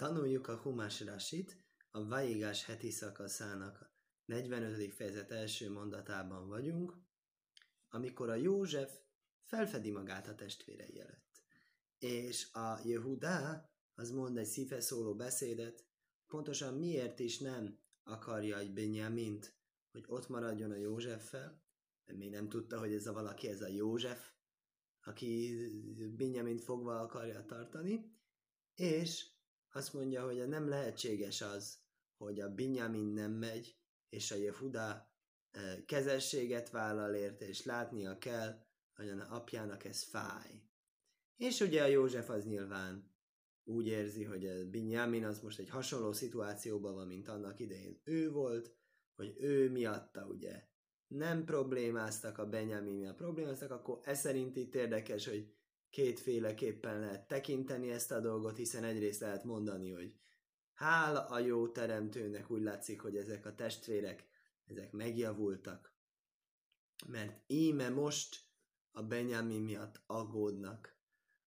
Tanuljuk a Humás Rasit, a Vaigás heti szakaszának 45. fejezet első mondatában vagyunk, amikor a József felfedi magát a testvérei előtt. És a Jehudá az mond egy szíve szóló beszédet, pontosan miért is nem akarja egy Benyamint, hogy ott maradjon a Józseffel, mert még nem tudta, hogy ez a valaki, ez a József, aki Benyamint fogva akarja tartani, és azt mondja, hogy nem lehetséges az, hogy a Binyamin nem megy, és a Jehuda eh, kezességet vállal érte, és látnia kell, hogy a apjának ez fáj. És ugye a József az nyilván úgy érzi, hogy a Binyamin az most egy hasonló szituációban van, mint annak idején ő volt, hogy ő miatta ugye nem problémáztak a Benjamin miatt problémáztak, akkor ez szerint itt érdekes, hogy kétféleképpen lehet tekinteni ezt a dolgot, hiszen egyrészt lehet mondani, hogy hála a jó teremtőnek úgy látszik, hogy ezek a testvérek, ezek megjavultak, mert íme most a Benjamin miatt aggódnak,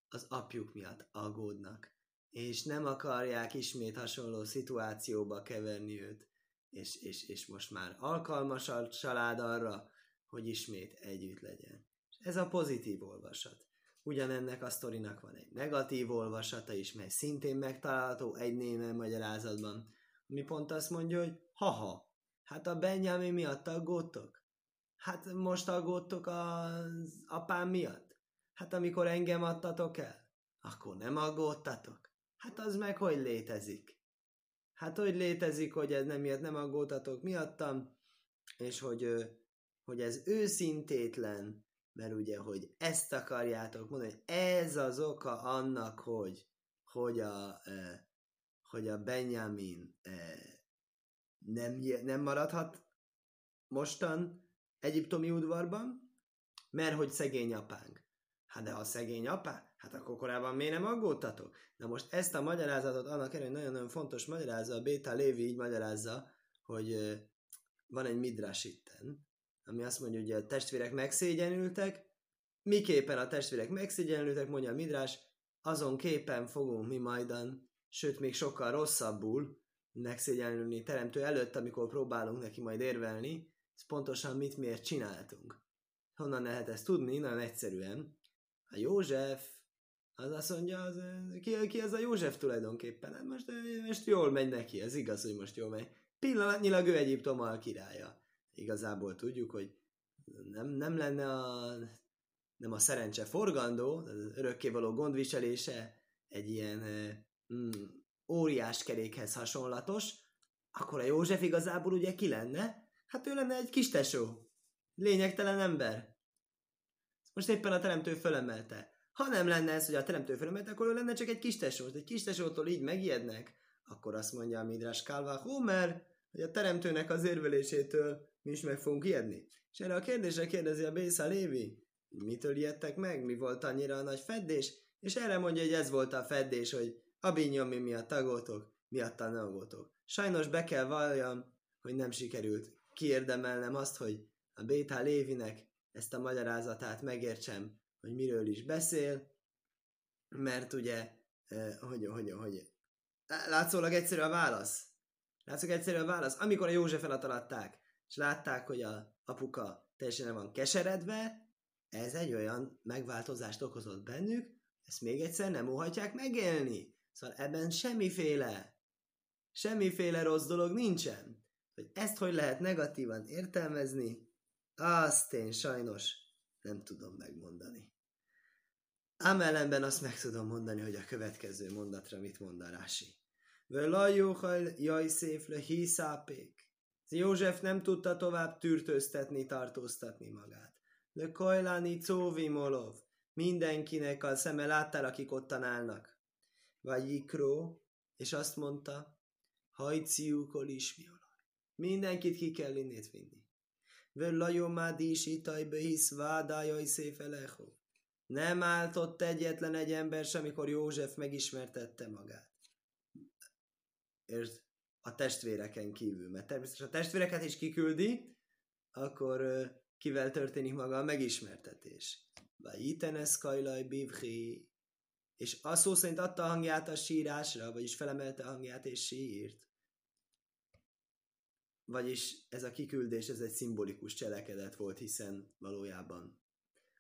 az apjuk miatt aggódnak, és nem akarják ismét hasonló szituációba keverni őt, és, és, és most már alkalmas a család arra, hogy ismét együtt legyen. Ez a pozitív olvasat. Ugyanennek a sztorinak van egy negatív olvasata is, mely szintén megtalálható egy némen magyarázatban, ami pont azt mondja, hogy haha, hát a Benjamin miatt aggódtok? Hát most aggódtok az apám miatt? Hát amikor engem adtatok el, akkor nem aggódtatok? Hát az meg hogy létezik? Hát hogy létezik, hogy ez nem miatt nem aggódtatok miattam, és hogy, hogy ez őszintétlen, mert ugye, hogy ezt akarjátok mondani, ez az oka annak, hogy, hogy a, eh, hogy a Benjamin eh, nem, nem maradhat mostan Egyiptomi udvarban, mert hogy szegény apánk. Hát de ha szegény apá, hát akkor korábban miért nem aggódtatok? Na most ezt a magyarázatot annak ellenére nagyon-nagyon fontos magyarázza, a Béta Lévi így magyarázza, hogy van egy midrás itten, ami azt mondja, hogy a testvérek megszégyenültek, miképpen a testvérek megszégyenültek, mondja a Midrás, azon képen fogunk mi majdan, sőt még sokkal rosszabbul megszégyenülni teremtő előtt, amikor próbálunk neki majd érvelni, ez pontosan mit miért csináltunk. Honnan lehet ezt tudni? Nagyon egyszerűen. A József, az azt mondja, az, ki, ki az a József tulajdonképpen? Hát most, most jól megy neki, ez igaz, hogy most jól megy. Pillanatnyilag ő Egyiptom királya igazából tudjuk, hogy nem, nem lenne a, nem a szerencse forgandó, az örökkévaló gondviselése egy ilyen mm, óriás kerékhez hasonlatos, akkor a József igazából ugye ki lenne? Hát ő lenne egy kis tesó. Lényegtelen ember. Most éppen a teremtő fölemelte. Ha nem lenne ez, hogy a teremtő fölemelte, akkor ő lenne csak egy kis tesó. Egy kis tesótól így megijednek, akkor azt mondja a Midrás Kálvá Homer, hogy a teremtőnek az érvelésétől mi is meg fogunk ijedni. És erre a kérdésre kérdezi a Bésza Lévi, mitől ijedtek meg, mi volt annyira a nagy feddés, és erre mondja, hogy ez volt a feddés, hogy a binyomi miatt tagoltok, miatt ne aggódtok. Sajnos be kell valljam, hogy nem sikerült kiérdemelnem azt, hogy a Béta Lévinek ezt a magyarázatát megértsem, hogy miről is beszél, mert ugye, eh, hogy, hogy, hogy, látszólag egyszerű a válasz. Látszólag egyszerű a válasz. Amikor a József eladatták, és látták, hogy a apuka teljesen van keseredve, ez egy olyan megváltozást okozott bennük, ezt még egyszer nem óhatják megélni. Szóval ebben semmiféle, semmiféle rossz dolog nincsen. Hogy ezt hogy lehet negatívan értelmezni, azt én sajnos nem tudom megmondani. Ám ellenben azt meg tudom mondani, hogy a következő mondatra mit mond a Rási. Velajóhaj jaj szép le hiszápék. József nem tudta tovább tűrtőztetni, tartóztatni magát. Le Kajláni Cóvi Molov, mindenkinek a szeme láttál, akik ottan állnak. Vagy Ikró, és azt mondta, hajciúkol is mi olaj. Mindenkit ki kell innét vinni. Völlajomád is itajbe hisz vádájai széfeleho. Nem állt ott egyetlen egy ember sem, amikor József megismertette magát. Érted? A testvéreken kívül. Mert természetesen a testvéreket is kiküldi, akkor kivel történik maga a megismertetés. Vagy itenes kajlaj bivhi, és a szó szerint adta a hangját a sírásra, vagyis felemelte a hangját és sírt. Vagyis ez a kiküldés, ez egy szimbolikus cselekedet volt, hiszen valójában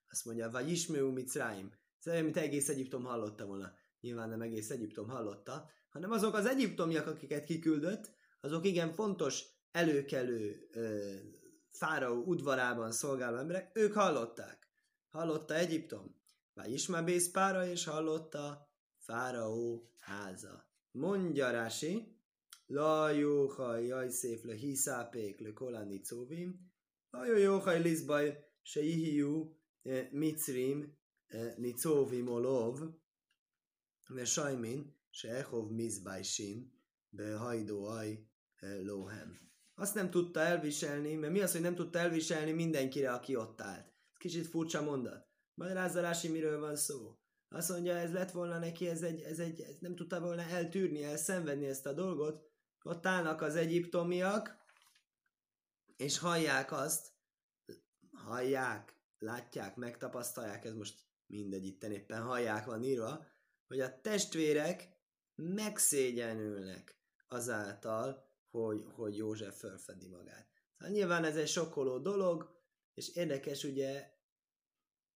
azt mondja, vagy ismő Mitzráim. Ez olyan, mint egész Egyiptom hallotta volna. Nyilván nem egész Egyiptom hallotta, hanem azok az egyiptomiak, akiket kiküldött, azok igen fontos, előkelő ö, fáraó udvarában szolgáló emberek, ők hallották. Hallotta Egyiptom. Vagy Ismabész pára, és hallotta fáraó háza. Mondja Rási, La jóhaj jajszéf le hiszápék le kolani cóvim, La jóhaj liszbaj se ihiú eh, micrim eh, nicóvim olov, ve sajmin se echov mizbajsin be hajdóaj eh, lóhem. Azt nem tudta elviselni, mert mi az, hogy nem tudta elviselni mindenkire, aki ott állt. Kicsit furcsa mondat. Magyarázzalási miről van szó. Azt mondja, ez lett volna neki, ez egy, ez egy, ez nem tudta volna eltűrni, elszenvedni ezt a dolgot. Ott állnak az egyiptomiak, és hallják azt, hallják, látják, megtapasztalják, ez most mindegy, itt éppen hallják van írva, hogy a testvérek megszégyenülnek azáltal, hogy, hogy József fölfedi magát. Szóval nyilván ez egy sokkoló dolog, és érdekes ugye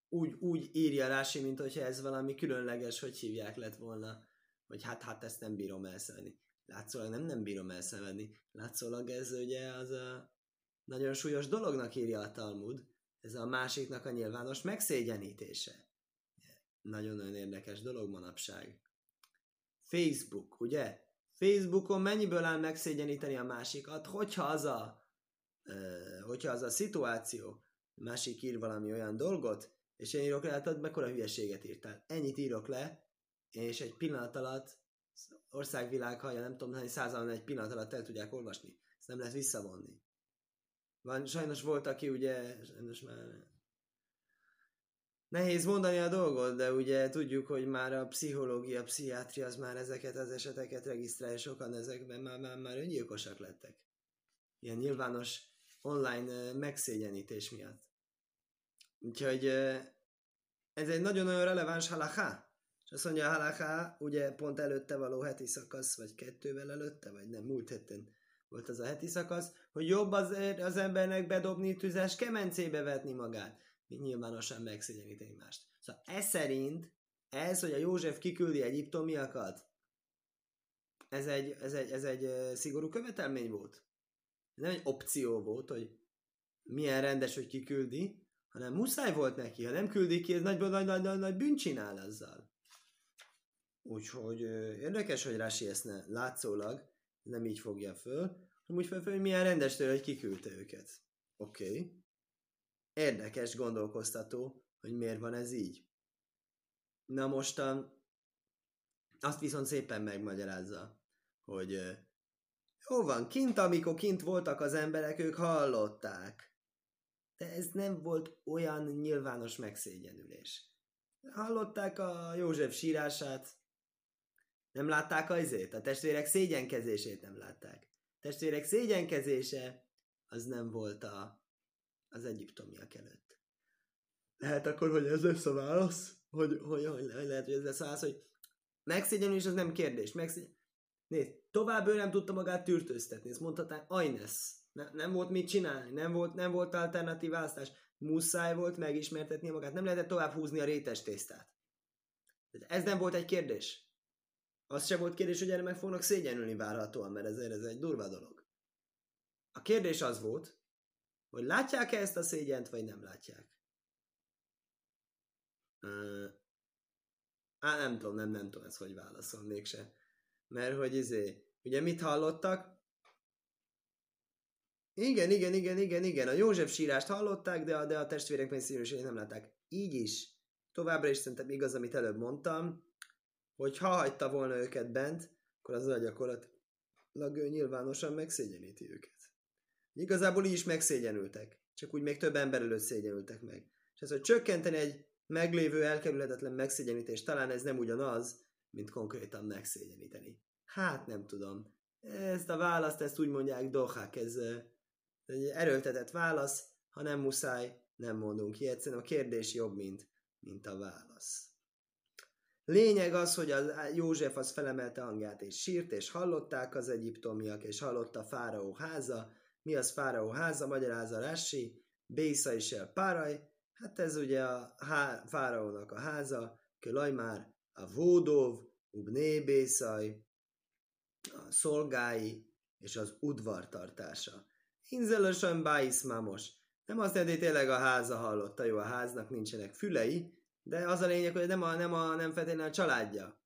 úgy, úgy írja Rási, mint hogyha ez valami különleges, hogy hívják lett volna, hogy hát, hát ezt nem bírom elszenvedni. Látszólag nem, nem bírom elszenvedni. Látszólag ez ugye az a nagyon súlyos dolognak írja a Talmud, ez a másiknak a nyilvános megszégyenítése. Nagyon-nagyon érdekes dolog manapság. Facebook, ugye? Facebookon mennyiből áll megszégyeníteni a másikat, hogyha az a, hogyha az a szituáció, másik ír valami olyan dolgot, és én írok le, hát mekkora hülyeséget írtál. Ennyit írok le, és egy pillanat alatt országvilág hallja, nem tudom hány százalon egy pillanat alatt el tudják olvasni. Ezt nem lehet visszavonni. Van, sajnos volt, aki ugye, sajnos már nehéz mondani a dolgot, de ugye tudjuk, hogy már a pszichológia, a pszichiátria az már ezeket az eseteket regisztrálja, sokan ezekben már, már, már öngyilkosak lettek. Ilyen nyilvános online megszégyenítés miatt. Úgyhogy ez egy nagyon-nagyon releváns halaká. És azt mondja a halaká, ugye pont előtte való heti szakasz, vagy kettővel előtte, vagy nem, múlt héten volt az a heti szakasz, hogy jobb az, az embernek bedobni tüzes kemencébe vetni magát, nyilvánosan megszégyeníteni mást. Szóval ez szerint, ez, hogy a József kiküldi egyiptomiakat, ez egy, ez egy, ez egy szigorú követelmény volt. Nem egy opció volt, hogy milyen rendes, hogy kiküldi, hanem muszáj volt neki, ha nem küldi ki, ez nagy, nagy, nagy, nagy, nagy bűn csinál ezzel. Úgyhogy érdekes, hogy Rási ezt ne, látszólag nem így fogja föl, hanem úgy fel, hogy milyen rendes tőle, hogy kiküldte őket. Oké. Okay. Érdekes, gondolkoztató, hogy miért van ez így. Na mostan azt viszont szépen megmagyarázza, hogy jó van, kint, amikor kint voltak az emberek, ők hallották de ez nem volt olyan nyilvános megszégyenülés. Hallották a József sírását, nem látták az izét, a testvérek szégyenkezését nem látták. A testvérek szégyenkezése az nem volt a, az egyiptomiak előtt. Lehet akkor, hogy ez lesz a válasz? Hogy, hogy, hogy lehet, hogy ez lesz a válasz, hogy megszégyenülés az nem kérdés. Megszégyen... Nézd, tovább ő nem tudta magát tűrtőztetni. Ezt mondhatnál, Ajnesz. Ne, nem volt mit csinálni, nem volt, nem volt alternatív választás. Muszáj volt megismertetni magát, nem lehetett tovább húzni a rétes tésztát. Ez nem volt egy kérdés. Az sem volt kérdés, hogy erre meg fognak szégyenülni várhatóan, mert ez, ez egy durva dolog. A kérdés az volt, hogy látják-e ezt a szégyent, vagy nem látják. Á, nem tudom, nem, nem tudom ezt, hogy válaszol mégse. Mert hogy izé, ugye mit hallottak? Igen, igen, igen, igen, igen. A József sírást hallották, de a, de a testvérek messzírűségét nem látták. Így is. Továbbra is szerintem igaz, amit előbb mondtam, hogy ha hagyta volna őket bent, akkor az nagy gyakorlatilag ő nyilvánosan megszégyeníti őket. Igazából így is megszégyenültek. Csak úgy még több ember előtt szégyenültek meg. És ez, hogy csökkenteni egy meglévő elkerülhetetlen megszégyenítést, talán ez nem ugyanaz, mint konkrétan megszégyeníteni. Hát nem tudom. Ezt a választ, ezt úgy mondják, dohák, ez egy erőltetett válasz, ha nem muszáj, nem mondunk ki. Egyszerűen a kérdés jobb, mint, mint a válasz. Lényeg az, hogy a József az felemelte hangját és sírt, és hallották az egyiptomiak, és hallotta Fáraó háza. Mi az Fáraó háza? Magyarázza Rási, Bésza is el Páraj. Hát ez ugye a há- Fáraónak a háza, Kölajmár, a Vódov, Ubné Bészaj, a szolgái és az udvartartása. Inzelösen báiszmámos. Nem azt jelenti, tényleg a háza hallotta, jó, a háznak nincsenek fülei, de az a lényeg, hogy nem, a, nem, a, nem feltétlenül a családja.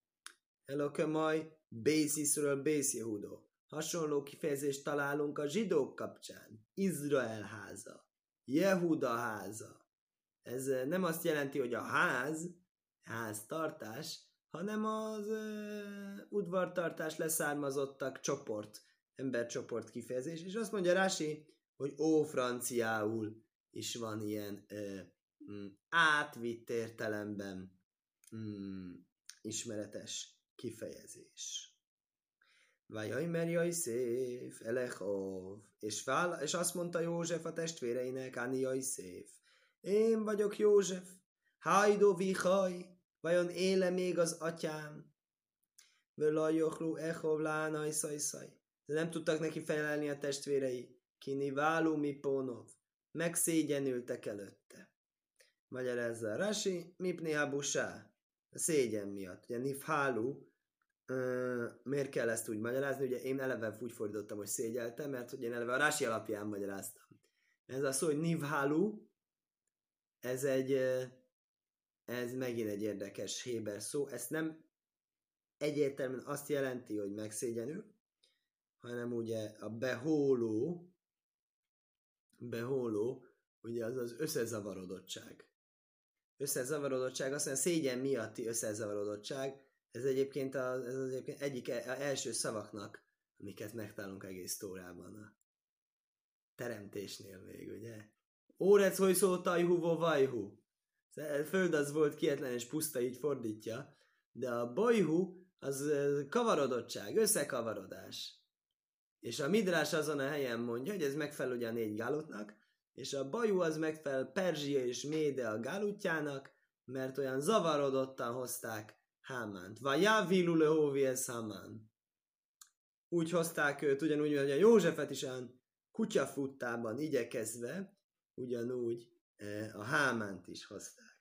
Elokömaj, Bészisről Bészjehudó. Hasonló kifejezést találunk a zsidók kapcsán. Izrael háza. Jehuda háza. Ez nem azt jelenti, hogy a ház, háztartás, hanem az uh, udvartartás leszármazottak csoport, embercsoport kifejezés. És azt mondja Rási, hogy ó, franciául is van ilyen uh, mm, átvitt értelemben mm, ismeretes kifejezés. Vajaj, merjaj szép, elechov. És, fál, és azt mondta József a testvéreinek, Áni szép. Én vagyok József. Hajdó vihaj. Vajon éle még az atyám? Völajoklu echov lánaj szajszaj. De nem tudtak neki felelni a testvérei. Kini válu mi pónov. Megszégyenültek előtte. Magyarázza Rasi, mipni habusá. A szégyen miatt. Ugye nifhálu, miért kell ezt úgy magyarázni? Ugye én eleve úgy fordítottam, hogy szégyeltem, mert ugye én eleve a Rási alapján magyaráztam. Ez a szó, hogy nivhalu, ez egy, ez megint egy érdekes héber szó. Ezt nem egyértelműen azt jelenti, hogy megszégyenül, hanem ugye a behóló, behóló, ugye az az összezavarodottság. Összezavarodottság, azt mondja, szégyen miatti összezavarodottság, ez egyébként, a, ez az egyébként egyik e, első szavaknak, amiket megtalálunk egész tórában a teremtésnél még, ugye? Órec, hogy szólt tajhu, vajhu. Föld az volt kietlen és puszta, így fordítja, de a bajhu az kavarodottság, összekavarodás. És a midrás azon a helyen mondja, hogy ez megfelel ugye a négy gálutnak, és a bajú az megfelel Perzsia és Méde a gálutjának, mert olyan zavarodottan hozták Hámánt. Vajávilu lehóvi ez Hámán. Úgy hozták őt, ugyanúgy, hogy a Józsefet is olyan kutyafuttában igyekezve, ugyanúgy e, a Hámánt is hozták.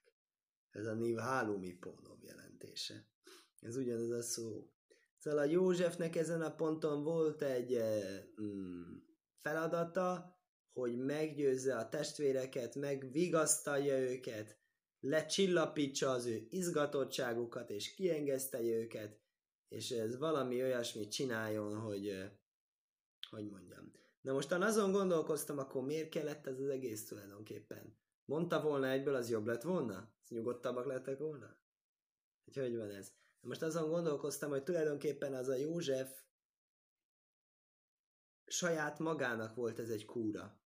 Ez a Niv Hálumi Pónov jelentése. Ez ugyanaz a szó. Szóval a Józsefnek ezen a ponton volt egy e, mm, feladata, hogy meggyőzze a testvéreket, megvigasztalja őket, lecsillapítsa az ő izgatottságukat, és kiengesztelje őket, és ez valami olyasmit csináljon, hogy, hogy mondjam. Na mostan azon gondolkoztam, akkor miért kellett ez az egész tulajdonképpen? Mondta volna egyből, az jobb lett volna? Az nyugodtabbak lettek volna? Hogy hogy van ez? Na most azon gondolkoztam, hogy tulajdonképpen az a József saját magának volt ez egy kúra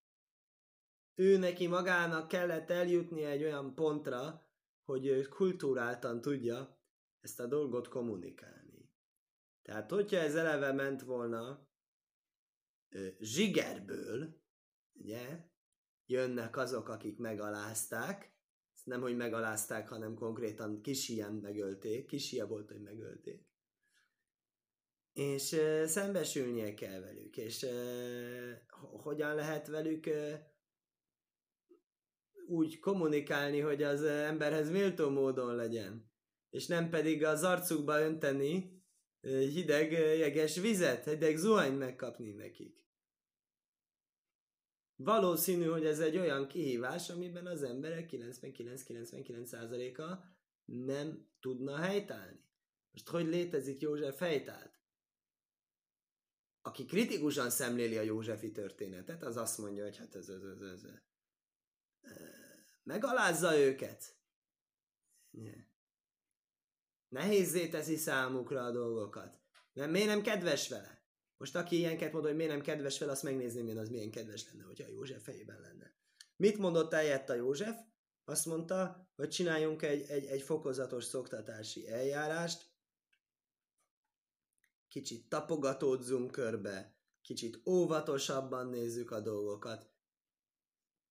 ő neki magának kellett eljutni egy olyan pontra, hogy ő kultúráltan tudja ezt a dolgot kommunikálni. Tehát, hogyha ez eleve ment volna zsigerből, ugye, jönnek azok, akik megalázták, ezt nem, hogy megalázták, hanem konkrétan kisien megölték, kisia volt, hogy megölték. És szembesülnie kell velük, és hogyan lehet velük úgy kommunikálni, hogy az emberhez méltó módon legyen. És nem pedig az arcukba önteni hideg jeges vizet, hideg zuhanyt megkapni nekik. Valószínű, hogy ez egy olyan kihívás, amiben az emberek 99-99%-a nem tudna helytállni. Most hogy létezik József helytált? Aki kritikusan szemléli a Józsefi történetet, az azt mondja, hogy hát ez, ez, ez, ez, megalázza őket. Nehézzé teszi számukra a dolgokat. Mert miért nem kedves vele? Most aki ilyenket mond, hogy miért nem kedves vele, azt megnézném én, az milyen kedves lenne, hogyha József fejében lenne. Mit mondott eljött a József? Azt mondta, hogy csináljunk egy, egy, egy fokozatos szoktatási eljárást, kicsit tapogatódzunk körbe, kicsit óvatosabban nézzük a dolgokat,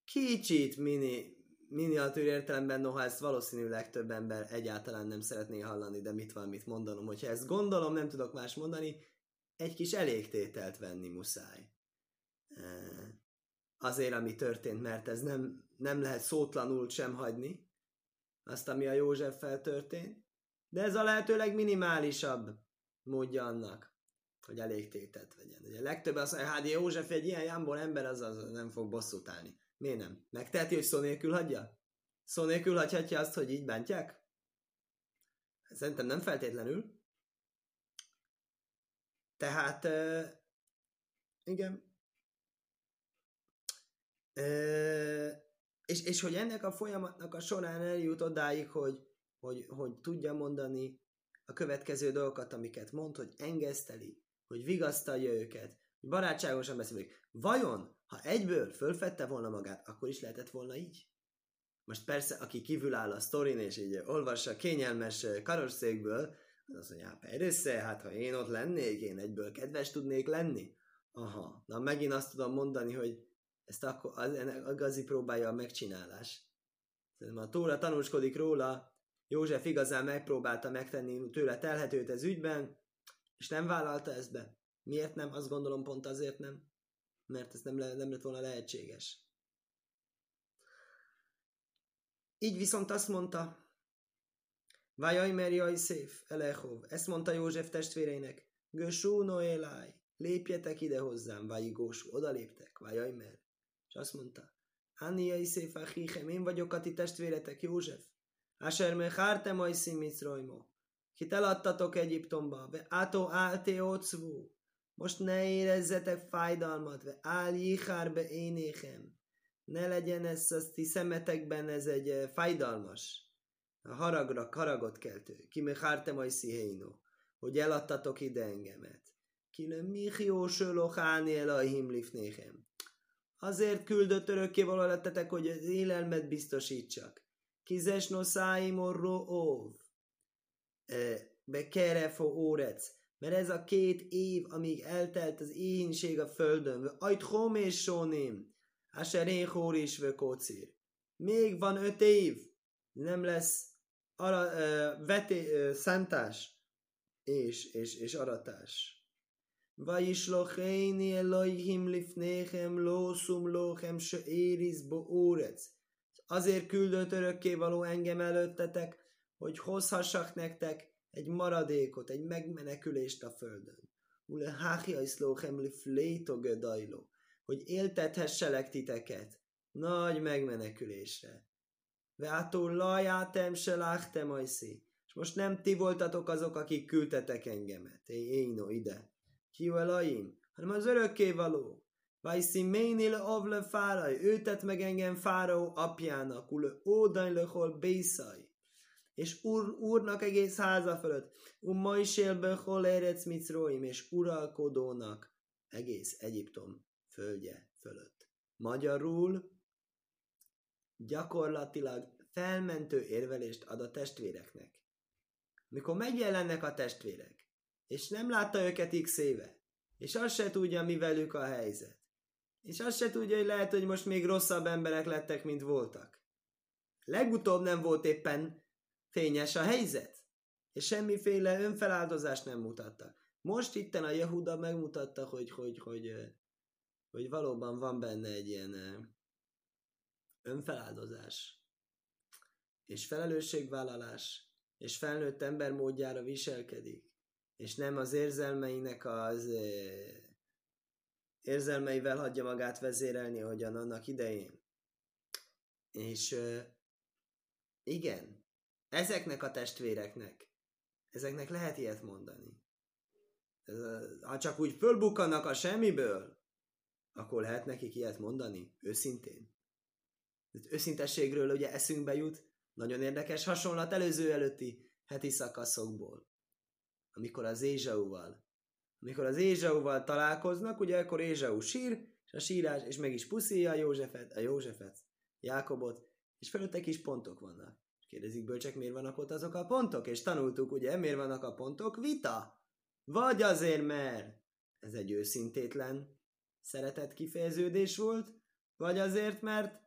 kicsit mini, miniatűr értelemben, noha ezt valószínűleg több ember egyáltalán nem szeretné hallani, de mit van mit mondanom. Hogyha ezt gondolom, nem tudok más mondani, egy kis elégtételt venni muszáj. Azért, ami történt, mert ez nem, nem lehet szótlanul sem hagyni, azt, ami a Józseffel történt, de ez a lehetőleg minimálisabb módja annak, hogy elégtételt vegyen. Ugye legtöbb azt mondja, hát József egy ilyen jámbor ember, az, az nem fog bosszút állni. Miért nem? Megteheti, hogy szó nélkül hagyja? Szó nélkül hagyhatja azt, hogy így bántják? Szerintem nem feltétlenül. Tehát, uh, igen. Uh, és, és hogy ennek a folyamatnak a során eljut odáig, hogy, hogy, hogy tudja mondani a következő dolgokat, amiket mond, hogy engeszteli, hogy vigasztalja őket, hogy barátságosan beszélik. Vajon, ha egyből fölfedte volna magát, akkor is lehetett volna így? Most persze, aki kívül áll a sztorin, és így olvassa kényelmes karosszékből, az azt mondja, persze, hát ha én ott lennék, én egyből kedves tudnék lenni. Aha, na megint azt tudom mondani, hogy ezt akkor, az, a gazi próbálja a megcsinálás. Szerintem a Tóra tanúskodik róla, József igazán megpróbálta megtenni tőle telhetőt ez ügyben, és nem vállalta ezt be. Miért nem? Azt gondolom pont azért nem, mert ez nem, le, nem lett volna lehetséges. Így viszont azt mondta, Vajaj merjaj szép, Elehov, ezt mondta József testvéreinek, Gösú Noélaj, lépjetek ide hozzám, Gósú, oda léptek, Vajaj mer. És azt mondta, Anniai szép Achichem, én vagyok a ti testvéretek, József. Asher mechártem ajszim. Kit eladtatok Egyiptomba, ve átó álté ocvú. Most ne érezzetek fájdalmat, ve áll be énéhem. Ne legyen ez a ti szemetekben ez egy fájdalmas. A haragra, haragot keltő. Ki mechártem ajszi Hogy eladtatok ide engemet. Ki le mihió sölocháni el a himlifnéhem Azért küldött örökkévaló lettetek, hogy az élelmet biztosítsak. Kizes noszáim orró óv. Be kerefo órec. Mert ez a két év, amíg eltelt az éhínség a földön, ajt és sóném, áserén hór és vökócír. Még van öt év, nem lesz ara, ö, veté, ö, szántás és, és, és aratás. Vajislochéni Elohim lifnéhem lószum lóhem se érisz boórec. Azért küldött örökkévaló engem előttetek, hogy hozhassak nektek egy maradékot, egy megmenekülést a földön. Ule háhia iszlóchem li fléto gödajló, hogy éltethesselek titeket nagy megmenekülésre. Veátó lajátem se láhtem ajszi. És most nem ti voltatok azok, akik küldtetek engemet. Én ide. Kiu Elohim, hanem az örökké való. Vajszi ménél avle fáraj, ő tett meg engem fáraó apjának, ule ódany lehol bészaj. És úr, úrnak egész háza fölött, um majsél hol érec micróim, és uralkodónak egész Egyiptom földje fölött. Magyarul gyakorlatilag felmentő érvelést ad a testvéreknek. Mikor megjelennek a testvérek, és nem látta őket x éve, és azt se tudja, mi velük a helyzet. És azt se tudja, hogy lehet, hogy most még rosszabb emberek lettek, mint voltak. Legutóbb nem volt éppen fényes a helyzet, és semmiféle önfeláldozást nem mutatta. Most itten a Jehuda megmutatta, hogy, hogy, hogy, hogy valóban van benne egy ilyen önfeláldozás, és felelősségvállalás, és felnőtt ember módjára viselkedik és nem az érzelmeinek az érzelmeivel hagyja magát vezérelni, ahogyan annak idején. És igen, ezeknek a testvéreknek, ezeknek lehet ilyet mondani. Ha csak úgy fölbukkanak a semmiből, akkor lehet nekik ilyet mondani, őszintén. Őszintességről ugye eszünkbe jut, nagyon érdekes hasonlat előző előtti heti szakaszokból amikor az Ézsauval, amikor az Ézsauval találkoznak, ugye akkor Ézsau sír, és a sírás, és meg is puszíja a Józsefet, a Józsefet, Jákobot, és fölötte kis pontok vannak. Kérdezik bölcsek, miért vannak ott azok a pontok? És tanultuk, ugye, miért vannak a pontok? Vita! Vagy azért, mert ez egy őszintétlen szeretett kifejeződés volt, vagy azért, mert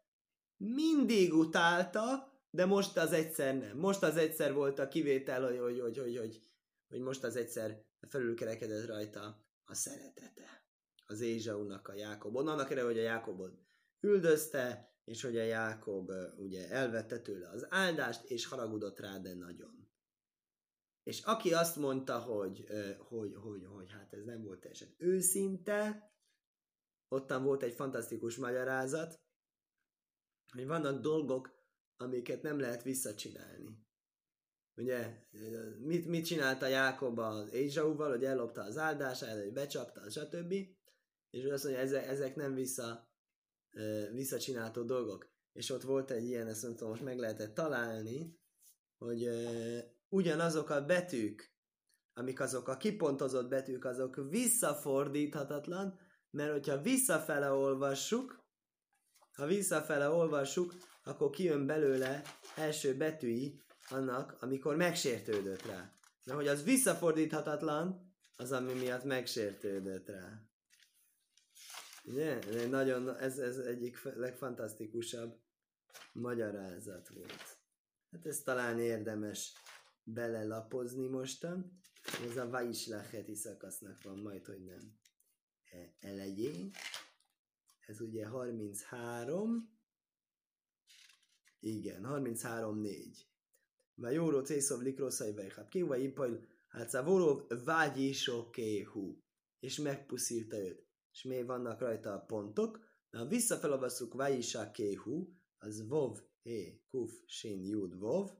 mindig utálta, de most az egyszer nem. Most az egyszer volt a kivétel, hogy, hogy, hogy, hogy, hogy, hogy most az egyszer felülkerekedett rajta a szeretete. Az Ézsaunak a Jákobon. Annak erre, hogy a Jákobot üldözte, és hogy a Jákob ugye elvette tőle az áldást, és haragudott rá, de nagyon. És aki azt mondta, hogy, hogy, hogy, hogy hát ez nem volt teljesen őszinte, ottan volt egy fantasztikus magyarázat, hogy vannak dolgok, amiket nem lehet visszacsinálni. Ugye, mit, mit csinálta Jákob az Ézsauval, hogy ellopta az áldását, hogy becsapta, stb. És azt mondja, ezek, ezek nem vissza, visszacsináltó dolgok. És ott volt egy ilyen, ezt nem most meg lehetett találni, hogy ugyanazok a betűk, amik azok a kipontozott betűk, azok visszafordíthatatlan, mert hogyha visszafele olvassuk, ha visszafele olvassuk, akkor kijön belőle első betűi annak, amikor megsértődött rá. Na, hogy az visszafordíthatatlan, az, ami miatt megsértődött rá. Ugye? Nagyon, ez, ez egyik legfantasztikusabb magyarázat volt. Hát ez talán érdemes belelapozni mostan. Ez a Vaislacheti szakasznak van majd, hogy nem e, elején. Ez ugye 33. Igen, 33-4. Vajóró cészov likroszai vejhab ki, vagy impajl, hát szavorov vágyisokéhu. És megpuszílta őt. És még vannak rajta a pontok. Na, visszafelolvasszuk vágyisakéhu, az vov, hé, kuf, sin, jud, vov.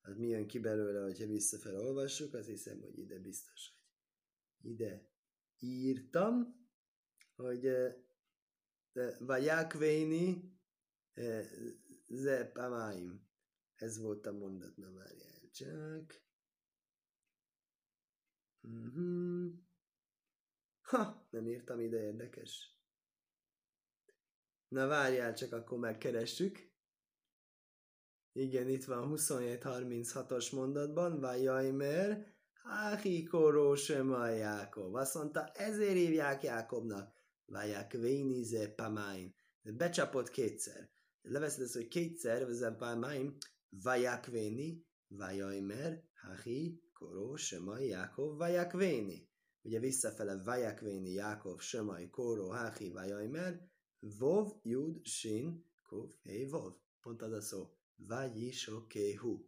Az mi jön ki belőle, hogyha visszafelolvassuk, olvassuk, azt hiszem, hogy ide biztos, hogy ide írtam, hogy Vajakvéni ze pamáim. Ez volt a mondat, na várjál csak. Uh-huh. Ha, nem írtam ide, érdekes. Na várjál csak, akkor megkeressük. Igen, itt van 27-36-os mondatban, Vajajmer, Háhi koró sem a Jákob. Azt mondta, ezért hívják Jákobnak. Vajak vénize pamáim. Becsapott kétszer. Leveszed ezt, hogy kétszer, vezem pamáim, vajak véni, vajajmer, hahi, koró, semaj, Jákov, vajak véni. Ugye visszafele vajak véni, Jákov, semaj, koró, hahi, vajajmer, vov, jud, sin, kuf, hé, vov. Pont az a szó. Vajisokéhu.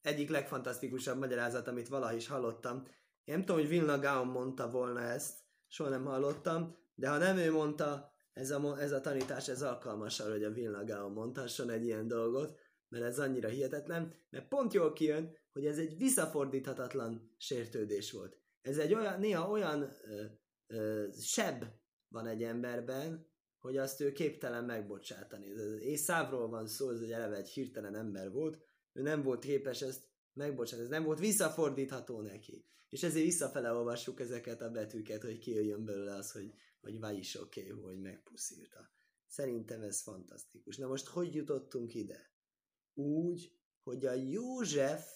Egyik legfantasztikusabb magyarázat, amit valaha is hallottam. Én nem tudom, hogy Vilna Gaon mondta volna ezt, soha nem hallottam, de ha nem ő mondta, ez a, ez a tanítás, ez alkalmas arra, hogy a Vilna Gaon mondhasson egy ilyen dolgot, mert ez annyira hihetetlen, mert pont jól kijön, hogy ez egy visszafordíthatatlan sértődés volt. Ez egy olyan, néha olyan ö, ö, seb van egy emberben, hogy azt ő képtelen megbocsátani. Észávról van szó, ez egy eleve egy hirtelen ember volt, ő nem volt képes ezt megbocsátani, ez nem volt visszafordítható neki. És ezért visszafele olvassuk ezeket a betűket, hogy kijöjjön belőle az, hogy, hogy vagy is oké, okay, hogy megpuszilta. Szerintem ez fantasztikus. Na most hogy jutottunk ide? Úgy, hogy a József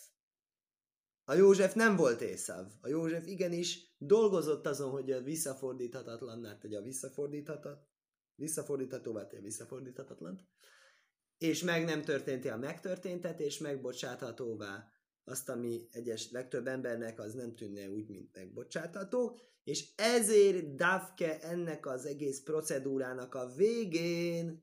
a József nem volt Észav. A József igenis dolgozott azon, hogy a visszafordíthatatlanná tegye a visszafordíthatat, visszafordíthatóvá tegye visszafordíthatatlant, és meg nem történti a megtörténtet, és megbocsáthatóvá azt, ami egyes legtöbb embernek az nem tűnne úgy, mint megbocsátható, és ezért Davke ennek az egész procedúrának a végén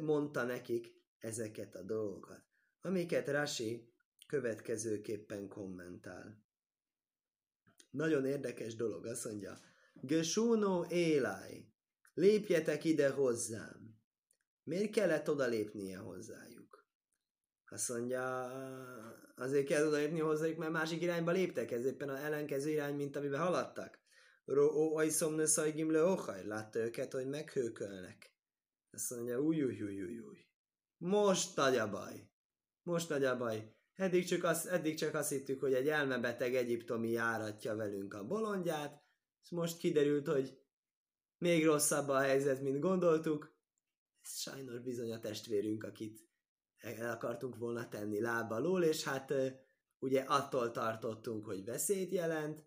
mondta nekik ezeket a dolgokat, amiket Rasi következőképpen kommentál. Nagyon érdekes dolog, azt mondja, Gesúno élaj, lépjetek ide hozzám. Miért kellett oda lépnie hozzájuk? Azt mondja, azért kell odalépni hozzájuk, mert másik irányba léptek, ez éppen a ellenkező irány, mint amiben haladtak. Ro ajszom ne szajgim le ohaj, látta őket, hogy meghőkölnek. Azt mondja, új, új, új, új, új. Most nagy a baj. Most nagy a baj. Eddig csak, azt, eddig csak azt hittük, hogy egy elmebeteg egyiptomi járatja velünk a bolondját, és most kiderült, hogy még rosszabb a helyzet, mint gondoltuk. Ez sajnos bizony a testvérünk, akit el akartunk volna tenni lábalól, és hát ugye attól tartottunk, hogy veszélyt jelent,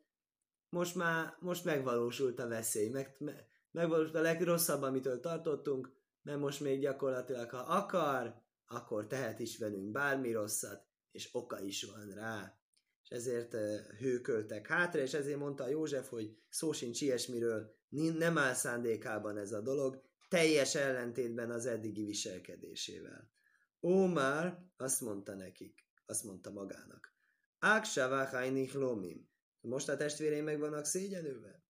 most már most megvalósult a veszély, meg, megvalósult a legrosszabb, amitől tartottunk, mert most még gyakorlatilag, ha akar, akkor tehet is velünk bármi rosszat, és oka is van rá. És ezért hőköltek hátra, és ezért mondta József, hogy szó sincs ilyesmiről, nem áll szándékában ez a dolog, teljes ellentétben az eddigi viselkedésével. Ómár azt mondta nekik, azt mondta magának. Áksavachajnik lomim. Most a testvéreim meg vannak szégyenülve.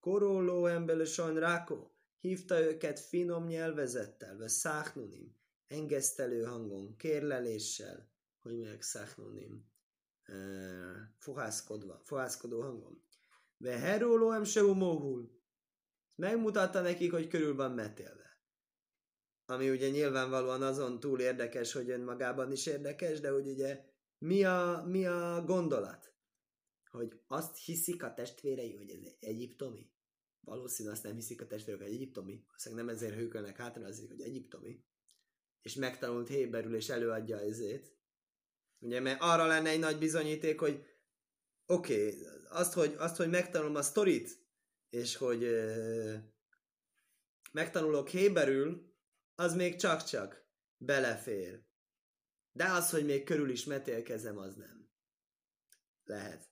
Koróló embele sajn rákó. Hívta őket finom nyelvezettel, ve száhnunim, engesztelő hangon, kérleléssel, hogy meg száhnunim, fohászkodva, fohászkodó hangon. Ve heróló em se Megmutatta nekik, hogy körül van metélve. Ami ugye nyilvánvalóan azon túl érdekes, hogy önmagában is érdekes, de hogy ugye mi a, mi a gondolat? Hogy azt hiszik a testvérei, hogy ez egyiptomi? Valószínűleg azt nem hiszik a testvérek, hogy egyiptomi. Valószínűleg nem ezért hőkölnek hátra, azért, hogy egyiptomi. És megtanult héberül, és előadja ezét. Ugye, mert arra lenne egy nagy bizonyíték, hogy oké, okay, azt, hogy, azt, hogy megtanulom a sztorit, és hogy euh, megtanulok héberül, az még csak-csak belefér. De az, hogy még körül is metélkezem, az nem. Lehet.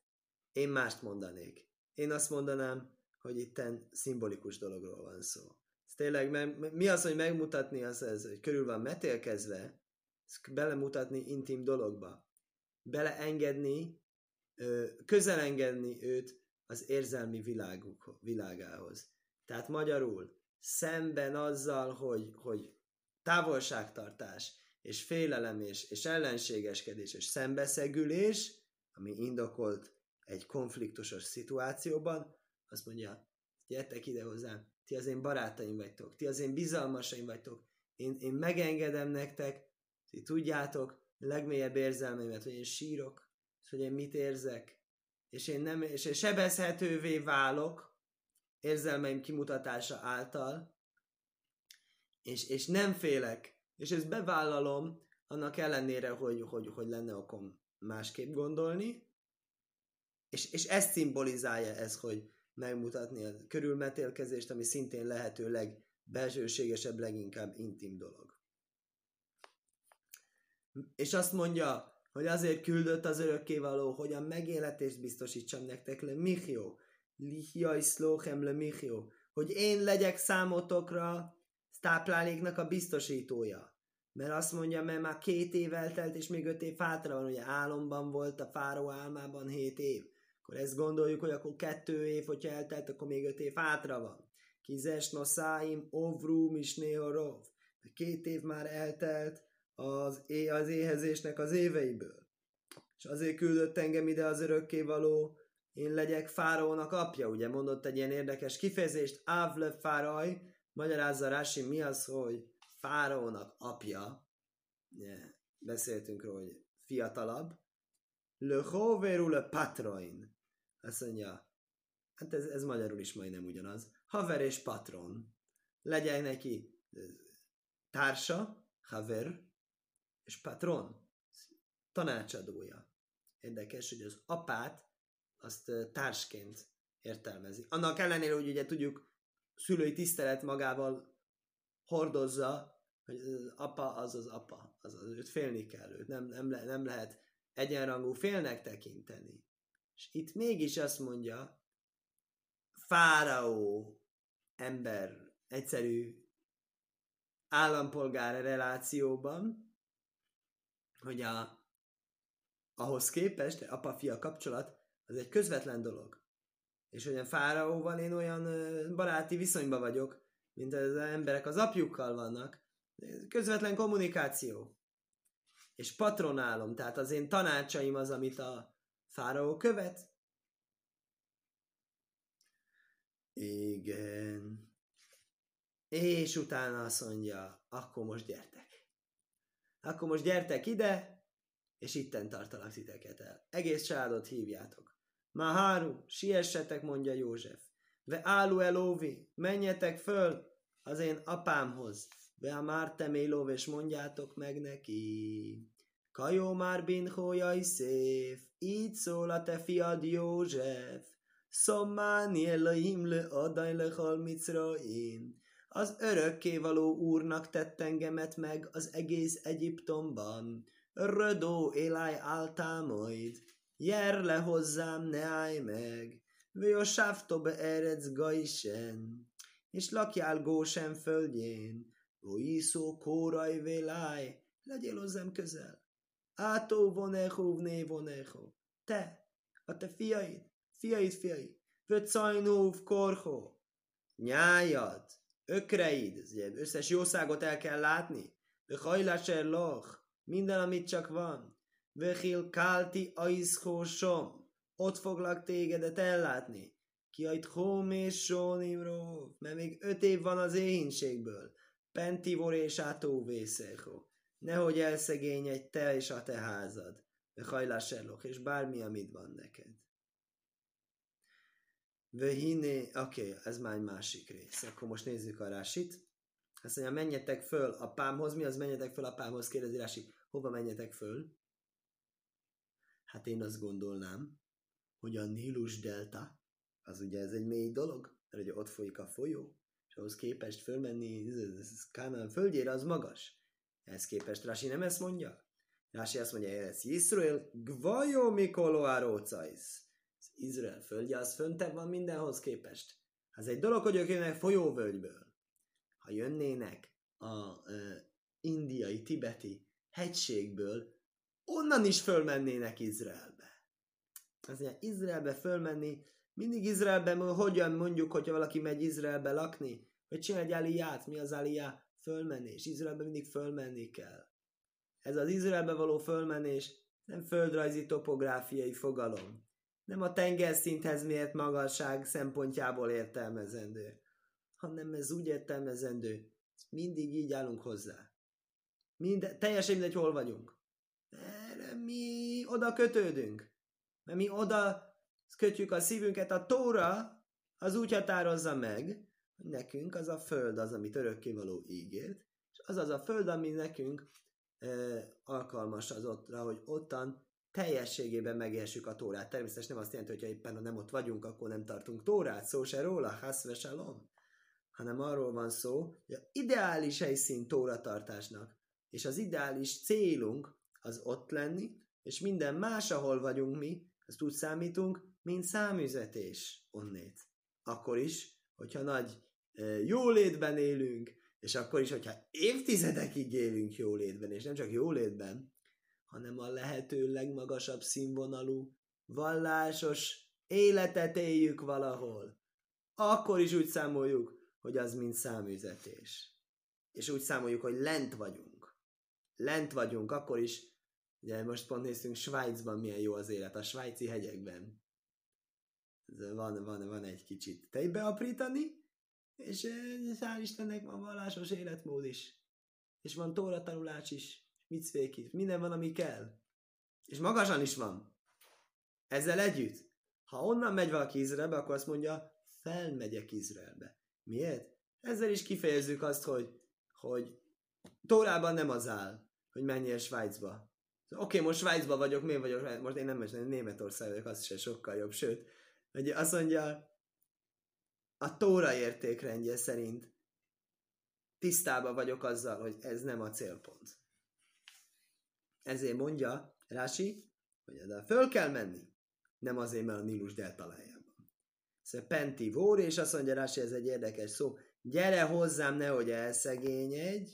Én mást mondanék. Én azt mondanám, hogy itten szimbolikus dologról van szó. Ez tényleg, mi az, hogy megmutatni az, ez, hogy körül van metélkezve, belemutatni intim dologba. Beleengedni, közelengedni őt az érzelmi világuk, világához. Tehát magyarul szemben azzal, hogy, hogy távolságtartás, és félelem, és, és ellenségeskedés, és szembeszegülés, ami indokolt egy konfliktusos szituációban, azt mondja, gyertek ide hozzám, ti az én barátaim vagytok, ti az én bizalmasaim vagytok, én, én megengedem nektek, ti tudjátok, legmélyebb érzelmeimet, hogy én sírok, hogy én mit érzek, és én, nem, és én sebezhetővé válok érzelmeim kimutatása által, és, és nem félek, és ezt bevállalom, annak ellenére, hogy, hogy, hogy lenne okom másképp gondolni, és, és ezt szimbolizálja ez, hogy megmutatni a körülmetélkezést, ami szintén lehetőleg belsőségesebb, leginkább intim dolog. És azt mondja, hogy azért küldött az örökkévaló, hogy a megéletést biztosítsam nektek le Michió, Lihia iszlóchem le Michió, hogy én legyek számotokra tápláléknak a biztosítója. Mert azt mondja, mert már két év eltelt, és még öt év hátra van, ugye álomban volt a fáró álmában hét év. Akkor ezt gondoljuk, hogy akkor kettő év, hogyha eltelt, akkor még öt év hátra van. Kizes noszáim, ovrum is nehorov. Két év már eltelt, az, é- az éhezésnek az éveiből. És azért küldött engem ide az örökkévaló, én legyek Fáraónak apja, ugye? Mondott egy ilyen érdekes kifejezést, Ávle Fáraj, magyarázza Rási, mi az, hogy Fáraónak apja, yeah, beszéltünk róla, hogy fiatalabb, le hoveru le patroin, azt mondja, hát ez, ez magyarul is majdnem ugyanaz, haver és patron, legyen neki társa, haver, és patron, tanácsadója. Érdekes, hogy az apát azt társként értelmezi. Annak ellenére, hogy ugye tudjuk, szülői tisztelet magával hordozza, hogy az apa az az apa, az az, őt félni kell, őt nem, nem, le, nem lehet egyenrangú félnek tekinteni. És itt mégis azt mondja, fáraó ember, egyszerű állampolgár relációban, hogy a, ahhoz képest apa-fia kapcsolat az egy közvetlen dolog. És olyan fáraóval én olyan baráti viszonyban vagyok, mint az emberek az apjukkal vannak. Közvetlen kommunikáció. És patronálom, tehát az én tanácsaim az, amit a fáraó követ. Igen. És utána azt mondja, akkor most gyertek akkor most gyertek ide, és itten tartalak titeket el. Egész családot hívjátok. Maháru, siessetek, mondja József. Ve álu elóvi, menjetek föl az én apámhoz. Ve a mártem élóv, és mondjátok meg neki. Kajó már binhójai szép, így szól a te fiad József. Szommáni Elohim le adaj le én. Az örökkévaló úrnak tett engemet meg az egész Egyiptomban. Rödó éláj álltál majd, jer le hozzám, ne állj meg, vő a sávtobe eredsz gaisen, és lakjál Gósen földjén, ó iszó kóraj véláj, legyél hozzám közel. Átó vonecho vné vonecho, te, a te fiaid, fiaid fiaid, vöccajnóv korho, nyájad, ökreid, ez ugye összes jószágot el kell látni, hajláser loch, minden, amit csak van, vöhil kálti aiszkósom, ott foglak tégedet ellátni, ki ajt és sónimró, mert még öt év van az éhínségből, pentivor és átóvészého, nehogy elszegényedj te és a te házad, hajláser loch, és bármi, amit van neked. Vöhiné, oké, okay, ez már egy másik rész. Akkor most nézzük a rásit. Azt mondja, menjetek föl a pámhoz. Mi az menjetek föl a pámhoz? Kérdezi Rási. Hova menjetek föl? Hát én azt gondolnám, hogy a Nílus delta, az ugye ez egy mély dolog, mert ugye ott folyik a folyó, és ahhoz képest fölmenni Kánán földjére, az magas. Ehhez képest Rási nem ezt mondja? Rási azt mondja, ez Yisrael gvajó mikolo arócajsz. Izrael földje az föntebb van mindenhoz képest. Az egy dolog, hogy ők jönnek folyóvölgyből. Ha jönnének a uh, indiai, tibeti hegységből, onnan is fölmennének Izraelbe. Az mondja, Izraelbe fölmenni, mindig Izraelben hogyan mondjuk, hogyha valaki megy Izraelbe lakni, hogy csinál egy aliyát, mi az aliyá? Fölmenés. Izraelbe mindig fölmenni kell. Ez az Izraelbe való fölmenés nem földrajzi topográfiai fogalom nem a tengerszinthez mért magasság szempontjából értelmezendő, hanem ez úgy értelmezendő, mindig így állunk hozzá. Mind, teljesen mindegy, hol vagyunk. Erre mi oda kötődünk. Mert mi oda kötjük a szívünket, a tóra az úgy határozza meg, hogy nekünk az a föld az, amit örökkévaló ígért, és az az a föld, ami nekünk e, alkalmas az ottra, hogy ottan teljességében megérsük a tórát. Természetesen nem azt jelenti, hogy ha éppen nem ott vagyunk, akkor nem tartunk tórát, szó se róla, haszve shalom. Hanem arról van szó, hogy a ideális helyszín tóratartásnak, és az ideális célunk az ott lenni, és minden más, ahol vagyunk mi, ezt úgy számítunk, mint számüzetés onnét. Akkor is, hogyha nagy e, jólétben élünk, és akkor is, hogyha évtizedekig élünk jólétben, és nem csak jólétben, hanem a lehető legmagasabb színvonalú, vallásos életet éljük valahol. Akkor is úgy számoljuk, hogy az mind számüzetés. És úgy számoljuk, hogy lent vagyunk. Lent vagyunk, akkor is, ugye most pont néztünk Svájcban milyen jó az élet, a svájci hegyekben. Van, van, van egy kicsit tejbeaprítani, és hál' Istennek van vallásos életmód is. És van tóratanulás is mitzvék is, minden van, ami kell. És magasan is van. Ezzel együtt, ha onnan megy valaki Izraelbe, akkor azt mondja, felmegyek Izraelbe. Miért? Ezzel is kifejezzük azt, hogy, hogy Tórában nem az áll, hogy menjél Svájcba. Oké, okay, most Svájcba vagyok, miért vagyok? Most én nem mesélem, Németország vagyok, az is sokkal jobb. Sőt, hogy azt mondja, a Tóra értékrendje szerint tisztában vagyok azzal, hogy ez nem a célpont. Ezért mondja Rási, hogy oda föl kell menni. Nem azért, mert a Nílus deltalájában. Szóval Penti Vór, és azt mondja Rási, ez egy érdekes szó, gyere hozzám, nehogy elszegényedj,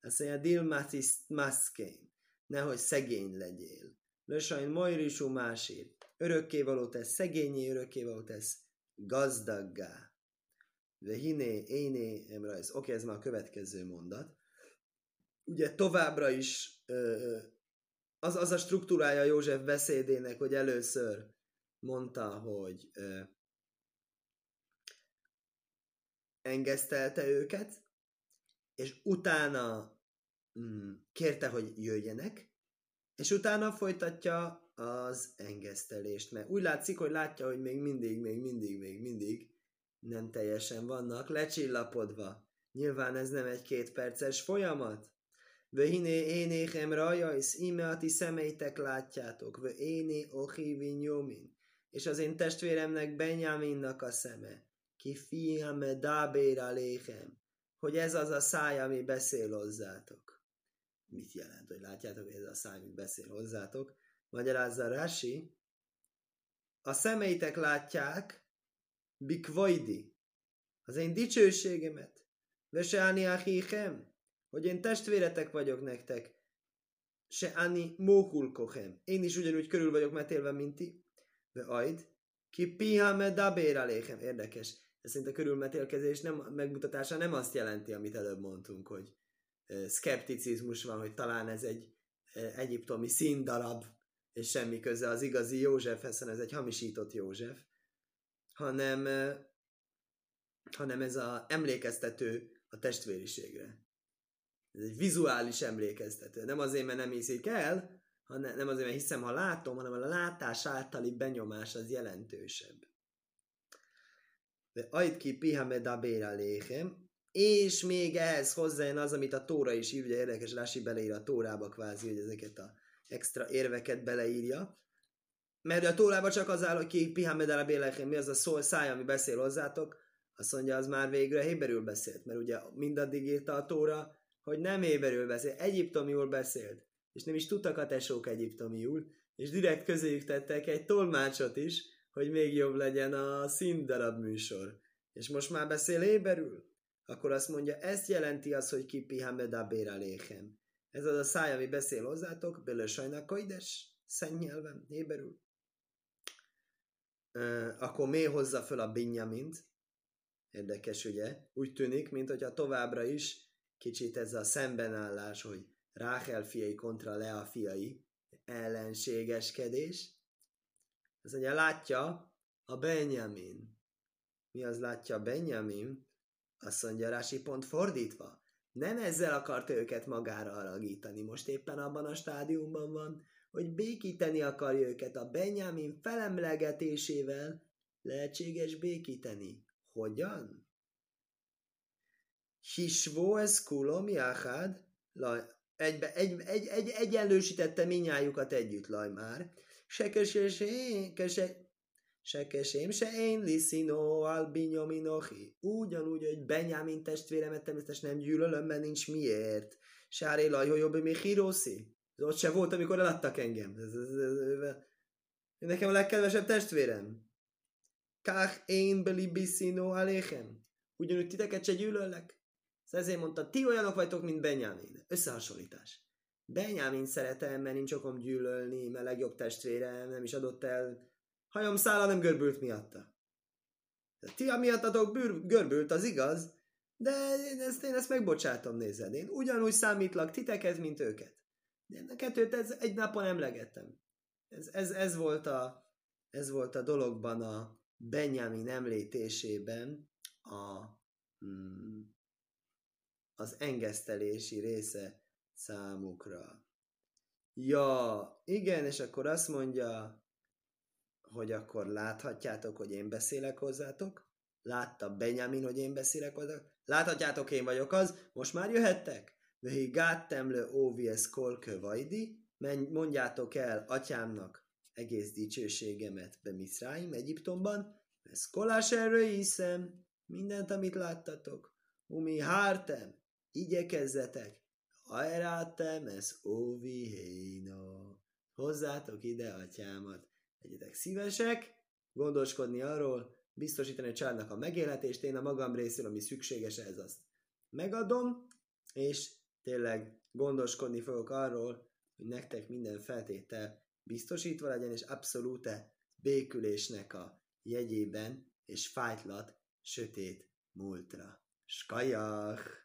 azt mondja, dilmatis maszkén, nehogy szegény legyél. Lösain majrisú másír, örökkévaló tesz, szegényé örökkévaló tesz, gazdaggá. De hiné, éné, emrajz. Oké, okay, ez már a következő mondat. Ugye továbbra is ö, az, az a struktúrája József beszédének, hogy először mondta, hogy ö, engesztelte őket, és utána mm, kérte, hogy jöjjenek, és utána folytatja az engesztelést, mert úgy látszik, hogy látja, hogy még mindig, még mindig, még mindig nem teljesen vannak lecsillapodva. Nyilván ez nem egy két perces folyamat. Vöhiné énéhem rajajsz, íme a ti szemeitek látjátok, vö éné ohi nyomin. És az én testvéremnek Benjaminnak a szeme, ki fiame dábér aléhem, hogy ez az a száj, ami beszél hozzátok. Mit jelent, hogy látjátok, hogy ez a száj, ami beszél hozzátok? Magyarázza Rási, a szemeitek látják, bikvajdi, az én dicsőségemet, veseáni achichem, hogy én testvéretek vagyok nektek, se ani mókulkochem. Én is ugyanúgy körül vagyok metélve, mint ti. De ajd, ki piha me dabér Érdekes. Ez szerint a körülmetélkezés nem, megmutatása nem azt jelenti, amit előbb mondtunk, hogy szkepticizmus van, hogy talán ez egy egyiptomi színdarab, és semmi köze az igazi Józsefhez, hanem ez egy hamisított József, hanem, hanem ez a emlékeztető a testvériségre. Ez egy vizuális emlékeztető. Nem azért, mert nem hiszik el, hanem nem azért, mert hiszem, ha látom, hanem a látás általi benyomás az jelentősebb. De ajt ki pihamed a léhem, és még ehhez hozzájön az, amit a Tóra is ír, ugye érdekes, Rási beleír a Tórába kvázi, hogy ezeket a extra érveket beleírja, mert a Tórába csak az áll, hogy ki pihamed a mi az a szó, száj, ami beszél hozzátok, azt mondja, az már végre héberül beszélt, mert ugye mindaddig írta a Tóra, hogy nem héberül beszél, egyiptomiul beszélt, és nem is tudtak a tesók egyiptomiul, és direkt közéjük tettek egy tolmácsot is, hogy még jobb legyen a színdarab műsor. És most már beszél héberül? Akkor azt mondja, ezt jelenti az, hogy ki pihamed léhem. Ez az a száj, ami beszél hozzátok, bele sajnak koides, szent nyelven, héberül. Uh, akkor mi hozza föl a Binyamint? Érdekes, ugye? Úgy tűnik, mint hogyha továbbra is kicsit ez a szembenállás, hogy Ráhel fiai kontra Lea fiai ellenségeskedés. Ez ugye látja a Benjamin. Mi az látja a Benjamin? Azt mondja Rási pont fordítva. Nem ezzel akarta őket magára alagítani. Most éppen abban a stádiumban van, hogy békíteni akarja őket a Benjamin felemlegetésével. Lehetséges békíteni. Hogyan? Hisvó ez kulom jáhád, egybe, egy, egy, egy, egyenlősítette minnyájukat együtt, laj már. Se kesésém, kese, se én liszino al binyominohi. Ugyanúgy, hogy Benyámin testvéremet természetesen nem gyűlölöm, mert nincs miért. Sáré hogy jobb, mi híroszi. Ott se volt, amikor eladtak engem. Ez, ez, ez, ez, nekem a legkedvesebb testvérem. Kach én beli biszino aléhem. Ugyanúgy titeket se gyűlöllek. Szóval ezért mondta, ti olyanok vagytok, mint Benyámin. Összehasonlítás. Benyámin szeretem, mert nincs okom gyűlölni, mert legjobb testvérem, nem is adott el. Hajom szála nem görbült miatta. Ti amiattatok bűr, görbült, az igaz, de én ezt, én ezt megbocsátom, nézed. Én ugyanúgy számítlak titeket, mint őket. De a kettőt ez, egy napon emlegettem. Ez, ez, ez, volt a, ez volt a dologban a Benjamin említésében a, hmm, az engesztelési része számukra. Ja, igen, és akkor azt mondja, hogy akkor láthatjátok, hogy én beszélek hozzátok. Látta Benjamin, hogy én beszélek hozzátok. Láthatjátok, én vagyok az. Most már jöhettek? Vehi gáttem le óvies kolkö vajdi. Mondjátok el atyámnak egész dicsőségemet be Miszráim, Egyiptomban. Ez kolás erről hiszem. Mindent, amit láttatok. Umi hártem igyekezzetek, hajrátem, ez óvi héna. Hozzátok ide atyámat. Legyetek szívesek, gondoskodni arról, biztosítani a családnak a megélhetést, én a magam részéről, ami szükséges ez azt megadom, és tényleg gondoskodni fogok arról, hogy nektek minden feltétel biztosítva legyen, és abszolút békülésnek a jegyében, és fájtlat sötét múltra. Skajach!